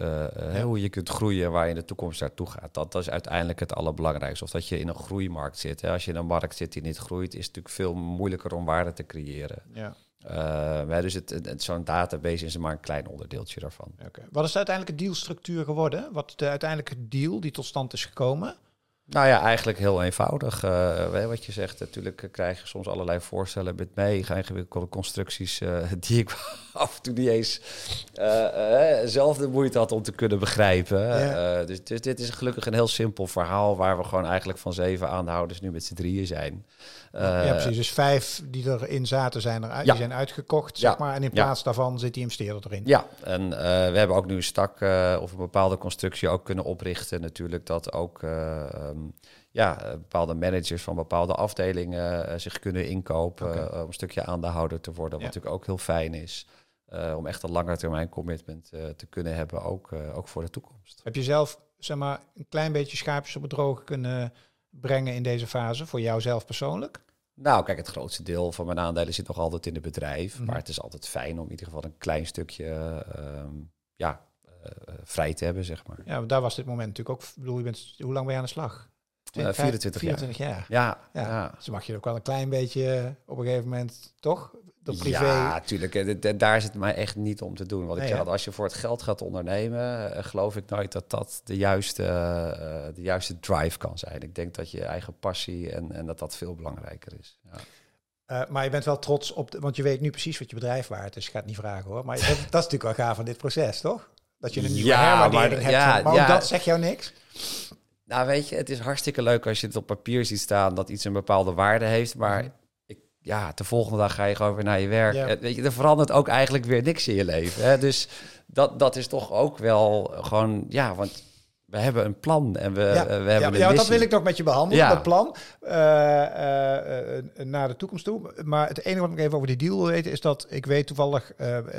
hoe je kunt groeien waar je in de toekomst naartoe gaat. Dat, dat is uiteindelijk het allerbelangrijkste. Of dat je in een groeimarkt zit. Hè. Als je in een markt zit die niet groeit, is het natuurlijk veel moeilijker om waarde te creëren. Ja. Uh, dus het, het zo'n database is maar een klein onderdeeltje daarvan. Okay. Wat is de uiteindelijke dealstructuur geworden? Wat de uiteindelijke deal die tot stand is gekomen? Nou ja, eigenlijk heel eenvoudig. Uh, wat je zegt, natuurlijk krijg je soms allerlei voorstellen met mee. Ingewikkelde constructies uh, die ik af en toe niet eens uh, zelf de moeite had om te kunnen begrijpen. Ja. Dus, dus, dit is gelukkig een heel simpel verhaal waar we gewoon eigenlijk van zeven aandeelhouders nu met z'n drieën zijn. ja, precies. Dus vijf die erin zaten zijn eruit, ja. die zijn uitgekocht, zeg maar. En in plaats daarvan zit die investeerder erin. Ja, en we hebben ook nu een stak of een bepaalde constructie ook kunnen oprichten. Natuurlijk dat ook um, ja, bepaalde managers van bepaalde afdelingen uh, zich kunnen inkopen okay. uh, om een stukje aandeelhouder te worden, wat ja. natuurlijk ook heel fijn is. Om echt een langetermijn commitment te kunnen hebben, ook, ook voor de toekomst. Heb je zelf zeg maar, een klein beetje schaapjes op het droge kunnen brengen in deze fase, voor jouzelf persoonlijk? Nou, kijk, het grootste deel van mijn aandelen zit nog altijd in het bedrijf. Mm -hmm. Maar het is altijd fijn om in ieder geval een klein stukje ja, vrij te hebben, zeg maar. Ja, daar was dit moment natuurlijk ook. Bedoel, je bent, hoe lang ben je aan de slag? 20, 24, 24 jaar. Ja, ja. ja. Dus mag je ook wel een klein beetje op een gegeven moment, toch? De privé. Ja, tuurlijk. Daar is het mij echt niet om te doen. Want ik zeg, als je voor het geld gaat ondernemen, geloof ik nooit dat dat de juiste, de juiste drive kan zijn. Ik denk dat je eigen passie en, en dat dat veel belangrijker is. Ja. Uh, maar je bent wel trots op, de, want je weet nu precies wat je bedrijf waard is. Ik ga het niet vragen hoor. Maar dat, dat is natuurlijk wel gaaf van dit proces, toch? Dat je een nieuwe ja, herwaardering maar, hebt. Ja, maar ja. dat zeg jou niks? Nou weet je, het is hartstikke leuk als je het op papier ziet staan dat iets een bepaalde waarde heeft. Maar mhm. ik, ja, de volgende dag ga je gewoon weer naar je werk. Ja. Weet je, er verandert ook eigenlijk weer niks in je leven. Hè? Dus dat, dat is toch ook wel gewoon, ja, want we hebben een plan en we, ja. we hebben ja, een ja, dat wil ik nog met je behandelen, dat plan, uh, uh, naar de toekomst toe. Maar het enige wat ik even over die deal wil weten, is dat ik weet toevallig,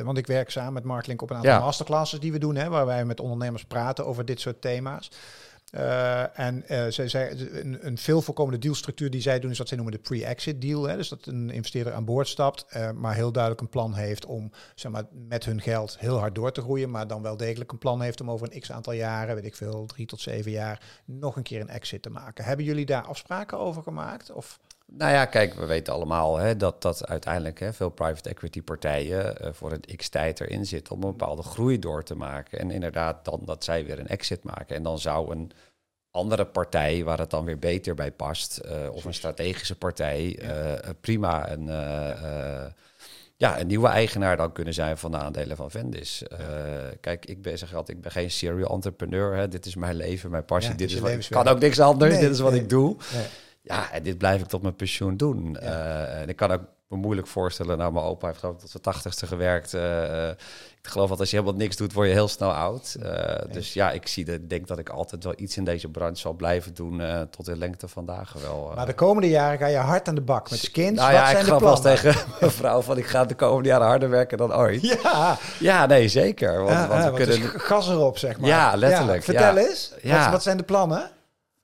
want ik werk samen met Mark Link op een aantal masterclasses die we doen, hè, waar wij met ondernemers praten over dit soort thema's. Uh, en uh, zij, een, een veel voorkomende dealstructuur die zij doen is wat zij noemen de pre-exit deal. Hè? Dus dat een investeerder aan boord stapt, uh, maar heel duidelijk een plan heeft om zeg maar, met hun geld heel hard door te groeien, maar dan wel degelijk een plan heeft om over een x aantal jaren, weet ik veel, drie tot zeven jaar, nog een keer een exit te maken. Hebben jullie daar afspraken over gemaakt? Of? Nou ja, kijk, we weten allemaal hè, dat, dat uiteindelijk hè, veel private equity partijen uh, voor een x-tijd erin zitten om een bepaalde groei door te maken. En inderdaad, dan dat zij weer een exit maken. En dan zou een andere partij waar het dan weer beter bij past, uh, of een strategische partij, uh, prima een, ja, een nieuwe eigenaar dan kunnen zijn van de aandelen van Vendis. kijk, ik ben zeg altijd, ik ben geen serial entrepreneur. Hè. Dit is mijn leven, mijn passie. dit is wat, ik kan ook niks anders. dit is wat ik doe. Nee. Ja, en dit blijf ik tot mijn pensioen doen. Uh, en ik kan ook me moeilijk voorstellen. Nou, mijn opa heeft geloof ik tot zijn tachtigste gewerkt. Uh, ik geloof dat als je helemaal niks doet, word je heel snel oud. Uh, dus ja, ik zie de, denk dat ik altijd wel iets in deze branche zal blijven doen tot de lengte vandaag wel. maar de komende jaren ga je hard aan de bak met skins. Nou ja, ik ga vast tegen mijn vrouw van ik ga de komende jaren harder werken dan ooit. Ja, ja nee, zeker. Want, want we kunnen... gas erop, zeg maar. Ja, letterlijk. vertel eens, wat, wat zijn de plannen?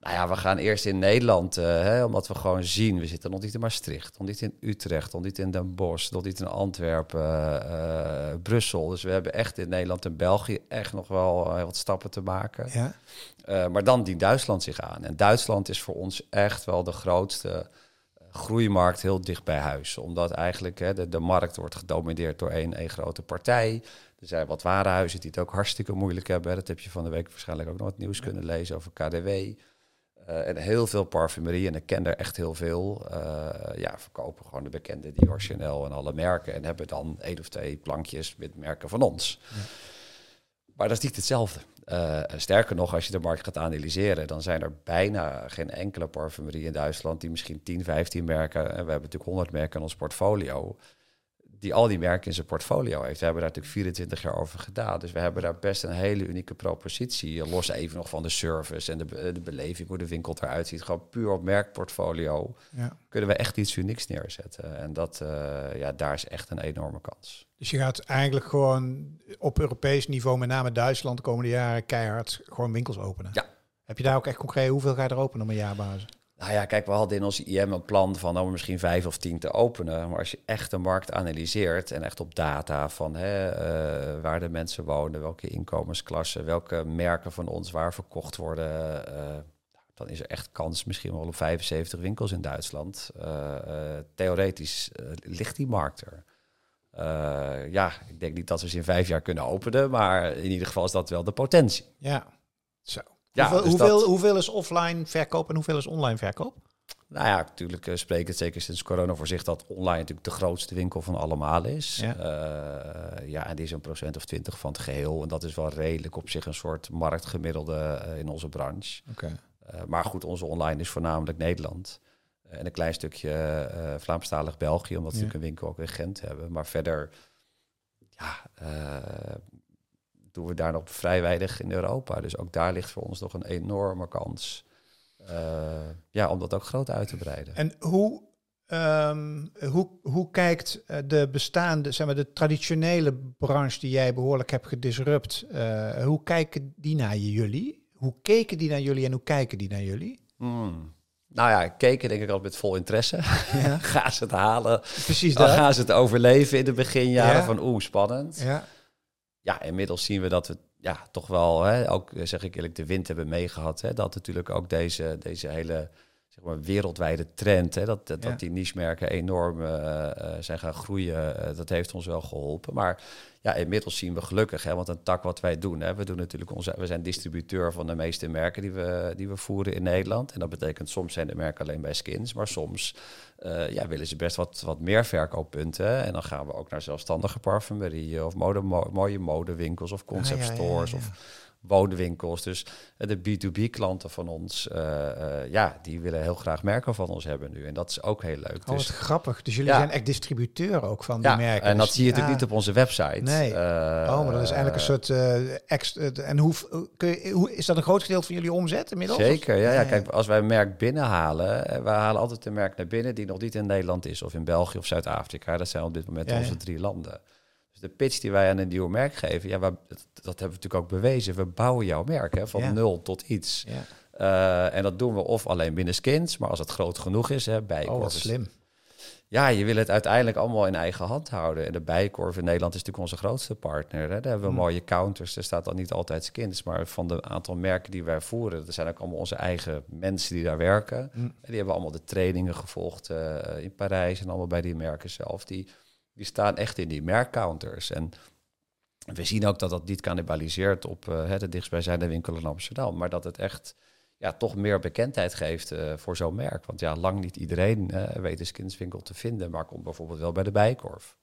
Nou ja, we gaan eerst in Nederland, uh, hè, omdat we gewoon zien, we zitten nog niet in Maastricht, nog niet in Utrecht, nog niet in Den Bosch, nog niet in Antwerpen, uh, Brussel. Dus we hebben echt in Nederland en België echt nog wel wat stappen te maken. Ja. maar dan dient Duitsland zich aan. En Duitsland is voor ons echt wel de grootste groeimarkt heel dicht bij huis. Omdat eigenlijk hè, de, de markt wordt gedomineerd door één, één grote partij. Er zijn wat warenhuizen die het ook hartstikke moeilijk hebben. Dat heb je van de week waarschijnlijk ook nog wat nieuws kunnen lezen over KDW. Uh, en heel veel parfumerie, en ik ken er echt heel veel. Uh, ja, verkopen gewoon de bekende Dior, Chanel en alle merken. En hebben dan één of twee plankjes met merken van ons. Ja. Maar dat is niet hetzelfde. Uh, sterker nog, als je de markt gaat analyseren, dan zijn er bijna geen enkele parfumerie in Duitsland die misschien 10, 15 merken, en we hebben natuurlijk 100 merken in ons portfolio, die al die merken in zijn portfolio heeft. We hebben daar natuurlijk 24 jaar over gedaan. Dus we hebben daar best een hele unieke propositie. Los even nog van de service en de, de beleving, hoe de winkel eruit ziet. Gewoon puur op merkportfolio ja. kunnen we echt iets unieks neerzetten. En dat, uh, ja, daar is echt een enorme kans. Dus je gaat eigenlijk gewoon op Europees niveau, met name Duitsland, de komende jaren keihard gewoon winkels openen. Ja. Heb je daar ook echt concreet, hoeveel ga je er openen op een jaarbasis? Nou ja, kijk, we hadden in ons IM een plan van om misschien vijf of tien te openen. Maar als je echt de markt analyseert en echt op data van hè, uh, waar de mensen wonen, welke inkomensklassen, welke merken van ons waar verkocht worden, uh, dan is er echt kans misschien wel op 75 winkels in Duitsland. Uh, theoretisch ligt die markt er. ja, ik denk niet dat we ze in vijf jaar kunnen openen, maar in ieder geval is dat wel de potentie. Ja, zo. Ja, hoeveel, dus hoeveel, hoeveel, is offline verkoop en hoeveel is online verkoop? Nou ja, natuurlijk uh, spreek het zeker sinds corona voor zich dat online natuurlijk de grootste winkel van allemaal is. Ja, uh, ja en die is een procent of twintig van het geheel. En dat is wel redelijk op zich een soort marktgemiddelde uh, in onze branche. Okay. maar goed, onze online is voornamelijk Nederland. en een klein stukje Vlaamstalig België, omdat ze ja. natuurlijk een winkel ook in Gent hebben. Maar verder, ja, doen we daar nog vrij weinig in Europa. Dus ook daar ligt voor ons nog een enorme kans. Uh, ja, om dat ook groot uit te breiden. En hoe, um, hoe, hoe kijkt eh, de bestaande, zeg maar, de traditionele branche die jij behoorlijk hebt gedisrupt, uh, hoe kijken die naar jullie? Hoe keken die naar jullie en hoe kijken die naar jullie? Hmm. Nou ja, keken denk ik al met vol interesse. Ja. gaan ze het halen? Precies Dan gaan ze het overleven in de beginjaren van oeh, spannend. Ja ja, inmiddels zien we dat we ja, toch wel, hè, ook zeg ik eerlijk, de wind hebben meegehad. Hè, dat natuurlijk ook deze, deze hele zeg maar, wereldwijde trend, hè, dat, dat, die niche-merken enorm zijn gaan groeien, dat heeft ons wel geholpen. Maar ja, inmiddels zien we gelukkig, hè, want een tak wat wij doen, hè, we doen natuurlijk onze, we zijn distributeur van de meeste merken die we, die we voeren in Nederland. En dat betekent soms zijn de merken alleen bij skins, maar soms uh, ja, willen ze best wat, wat meer verkooppunten. En dan gaan we ook naar zelfstandige parfumerie of mode, mooie modewinkels of concept ah, stores. Of woonwinkels. Dus eh, de B2B-klanten van ons, eh, eh, ja, die willen heel graag merken van ons hebben nu. En dat is ook heel leuk. Oh, dus, grappig. Dus jullie zijn echt distributeur ook van die merken. En dat zie je natuurlijk niet op onze website. Nee. oh, maar dat is eigenlijk een soort uh, En hoe, kun je, hoe is dat een groot gedeelte van jullie omzet inmiddels? Zeker, ja, ja. Kijk, als wij een merk binnenhalen, we halen altijd een merk naar binnen die nog niet in Nederland is, of in België of Zuid-Afrika. Dat zijn op dit moment onze drie landen de pitch die wij aan een nieuw merk geven, ja, dat, hebben we natuurlijk ook bewezen. We bouwen jouw merk hè, van nul tot iets. Ja. Uh, en dat doen we of alleen binnen skins, maar als het groot genoeg is, hè, bij Oh, slim. Ja, je wil het uiteindelijk allemaal in eigen hand houden. En de Bijkorf in Nederland is natuurlijk onze grootste partner. Hè. Daar hebben we hmm. mooie counters. Er staat dan niet altijd skins, maar van de aantal merken die wij voeren, er zijn ook allemaal onze eigen mensen die daar werken. Hmm. En die hebben allemaal de trainingen gevolgd uh, in Parijs en allemaal bij die merken zelf. Die die staan echt in die merkcounters. En we zien ook dat dat niet cannibaliseert op uh, de dichtstbijzijnde winkel in Amsterdam, maar dat het echt ja, toch meer bekendheid geeft uh, voor zo'n merk. Want ja, lang niet iedereen weet een skinswinkel te vinden, maar komt bijvoorbeeld wel bij de Bijkorf.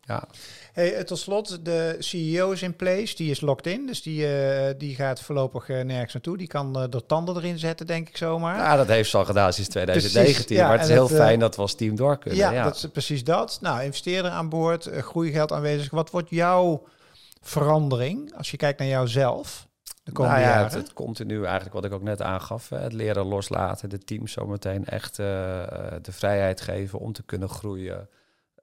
Ja. Hey, eh, tot slot, de CEO is in place, die is locked in, dus die, uh, die gaat voorlopig uh, nergens naartoe. Die kan uh, de tanden erin zetten, denk ik zomaar. Ja, dat heeft ze al gedaan sinds 2019, ja, maar het is heel fijn dat we als team door kunnen. Ja, dat is precies dat. Nou, investeerder aan boord, groeigeld aanwezig. Wat wordt jouw verandering als je kijkt naar jouzelf? De komende nou ja, jaren? Het, het, continu eigenlijk wat ik ook net aangaf. Het leren loslaten, de team zometeen echt de vrijheid geven om te kunnen groeien.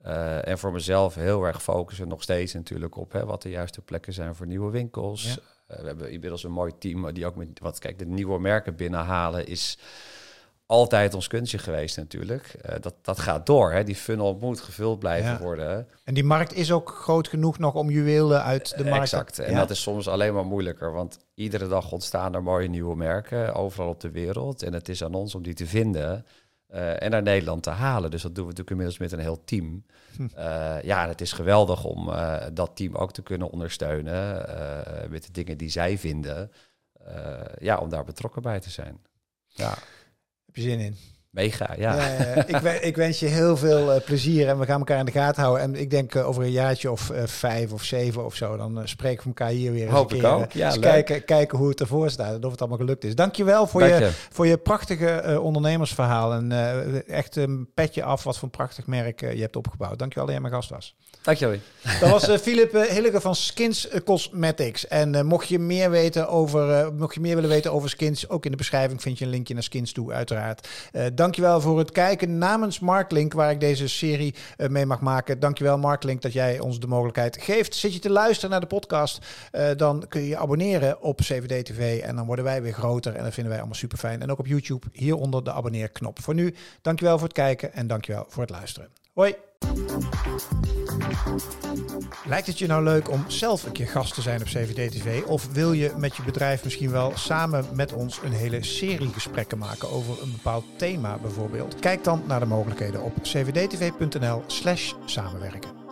Uh, en voor mezelf heel erg focussen nog steeds natuurlijk op hè, wat de juiste plekken zijn voor nieuwe winkels. Uh, we hebben inmiddels een mooi team die ook met wat kijk, de nieuwe merken binnenhalen is altijd ons kunstje geweest natuurlijk. Uh, dat, dat gaat door. Hè. Die funnel moet gevuld blijven worden. En die markt is ook groot genoeg nog om juwelen uit de markt. Exact. En dat is soms alleen maar moeilijker. Want iedere dag ontstaan er mooie nieuwe merken overal op de wereld. En het is aan ons om die te vinden. Uh, en naar Nederland te halen. Dus dat doen we natuurlijk inmiddels met een heel team. Hm. Uh, ja, het is geweldig om uh, dat team ook te kunnen ondersteunen met de dingen die zij vinden. ja, om daar betrokken bij te zijn. Ja. Heb je zin in? Mega, ja. ik, ik, wens je heel veel uh, plezier en we gaan elkaar in de gaten houden. En ik denk uh, over een jaartje of vijf of zeven of zo, dan spreken we elkaar hier weer Hoop een keer. ook. Ja, kijken, kijken hoe het ervoor staat en of het allemaal gelukt is. Dankjewel voor, Dank je, voor je prachtige ondernemersverhaal. En echt een petje af wat voor een prachtig merk je hebt opgebouwd. Dankjewel dat jij mijn gast was. Dankjewel. Dat was uh, Philip Hillige van Skins Cosmetics. En mocht je meer weten over, mocht je meer willen weten over skins, ook in de beschrijving vind je een linkje naar skins toe, uiteraard. dankjewel voor het kijken namens Marklink, waar ik deze serie mee mag maken. Dankjewel Marklink dat jij ons de mogelijkheid geeft. Zit je te luisteren naar de podcast, dan kun je je abonneren op CVD TV en dan worden wij weer groter en dat vinden wij allemaal super fijn. En ook op YouTube hieronder de abonneerknop. Voor nu, dankjewel voor het kijken en dankjewel voor het luisteren. Hoi! Lijkt het je nou leuk om zelf een keer gast te zijn op CVD TV? Of wil je met je bedrijf misschien wel samen met ons een hele serie gesprekken maken over een bepaald thema bijvoorbeeld? Kijk dan naar de mogelijkheden op cvdtv.nl/slash samenwerken.